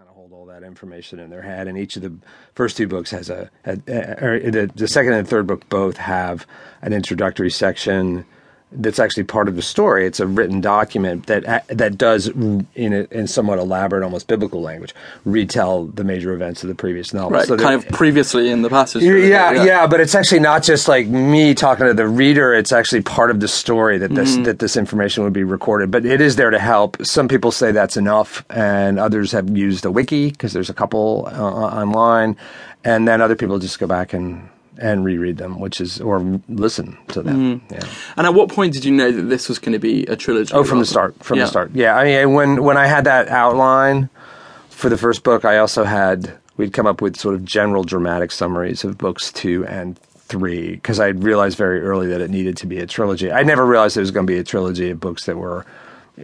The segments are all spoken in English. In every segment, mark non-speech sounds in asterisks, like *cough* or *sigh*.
kind of hold all that information in their head. And each of the first two books has a, a, a or the, the second and third book both have an introductory section that's actually part of the story. It's a written document that that does, in a, in somewhat elaborate, almost biblical language, retell the major events of the previous novel. Right, So kind that- of previously in the passage. yeah, yeah, but it's actually not just like me talking to the reader. It's actually part of the story that this Mm-hmm. that this information would be recorded. But it is there to help. Some people say that's enough, and others have used a wiki because there's a couple uh, online, and then other people just go back and and reread them, which is or listen to them. Mm-hmm. Yeah. And at what point did you know that this was going to be a trilogy? Oh, from the start. From Yeah. the start. Yeah. I mean, when when I had that outline for the first book, I also had we'd come up with sort of general dramatic summaries of books two and three because I realized very early that it needed to be a trilogy. I never realized it was going to be a trilogy of books that were.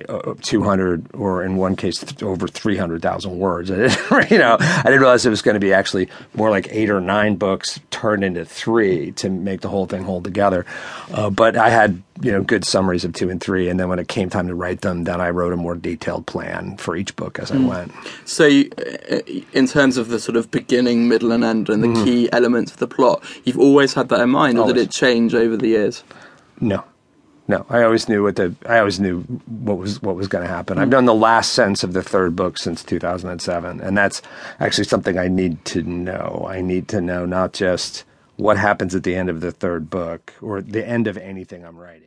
Uh, 200 or in one case over 300,000 words. I *laughs* didn't, you know, I didn't realize it was going to be actually more like eight or nine books turned into three to make the whole thing hold together. Uh, but I had, you know, good summaries of two and three. And then when it came time to write them, then I wrote a more detailed plan for each book as I went. So, you- uh, in terms of the sort of beginning, middle, and end, and the Mm-hmm. key elements of the plot, you've always had that in mind, or did it change over the years? No. No, I always knew what the I always knew what was what was going to happen. I've hmm. done the last sentence of the third book since 2007, and that's actually something I need to know. I need to know not just what happens at the end of the third book or the end of anything I'm writing.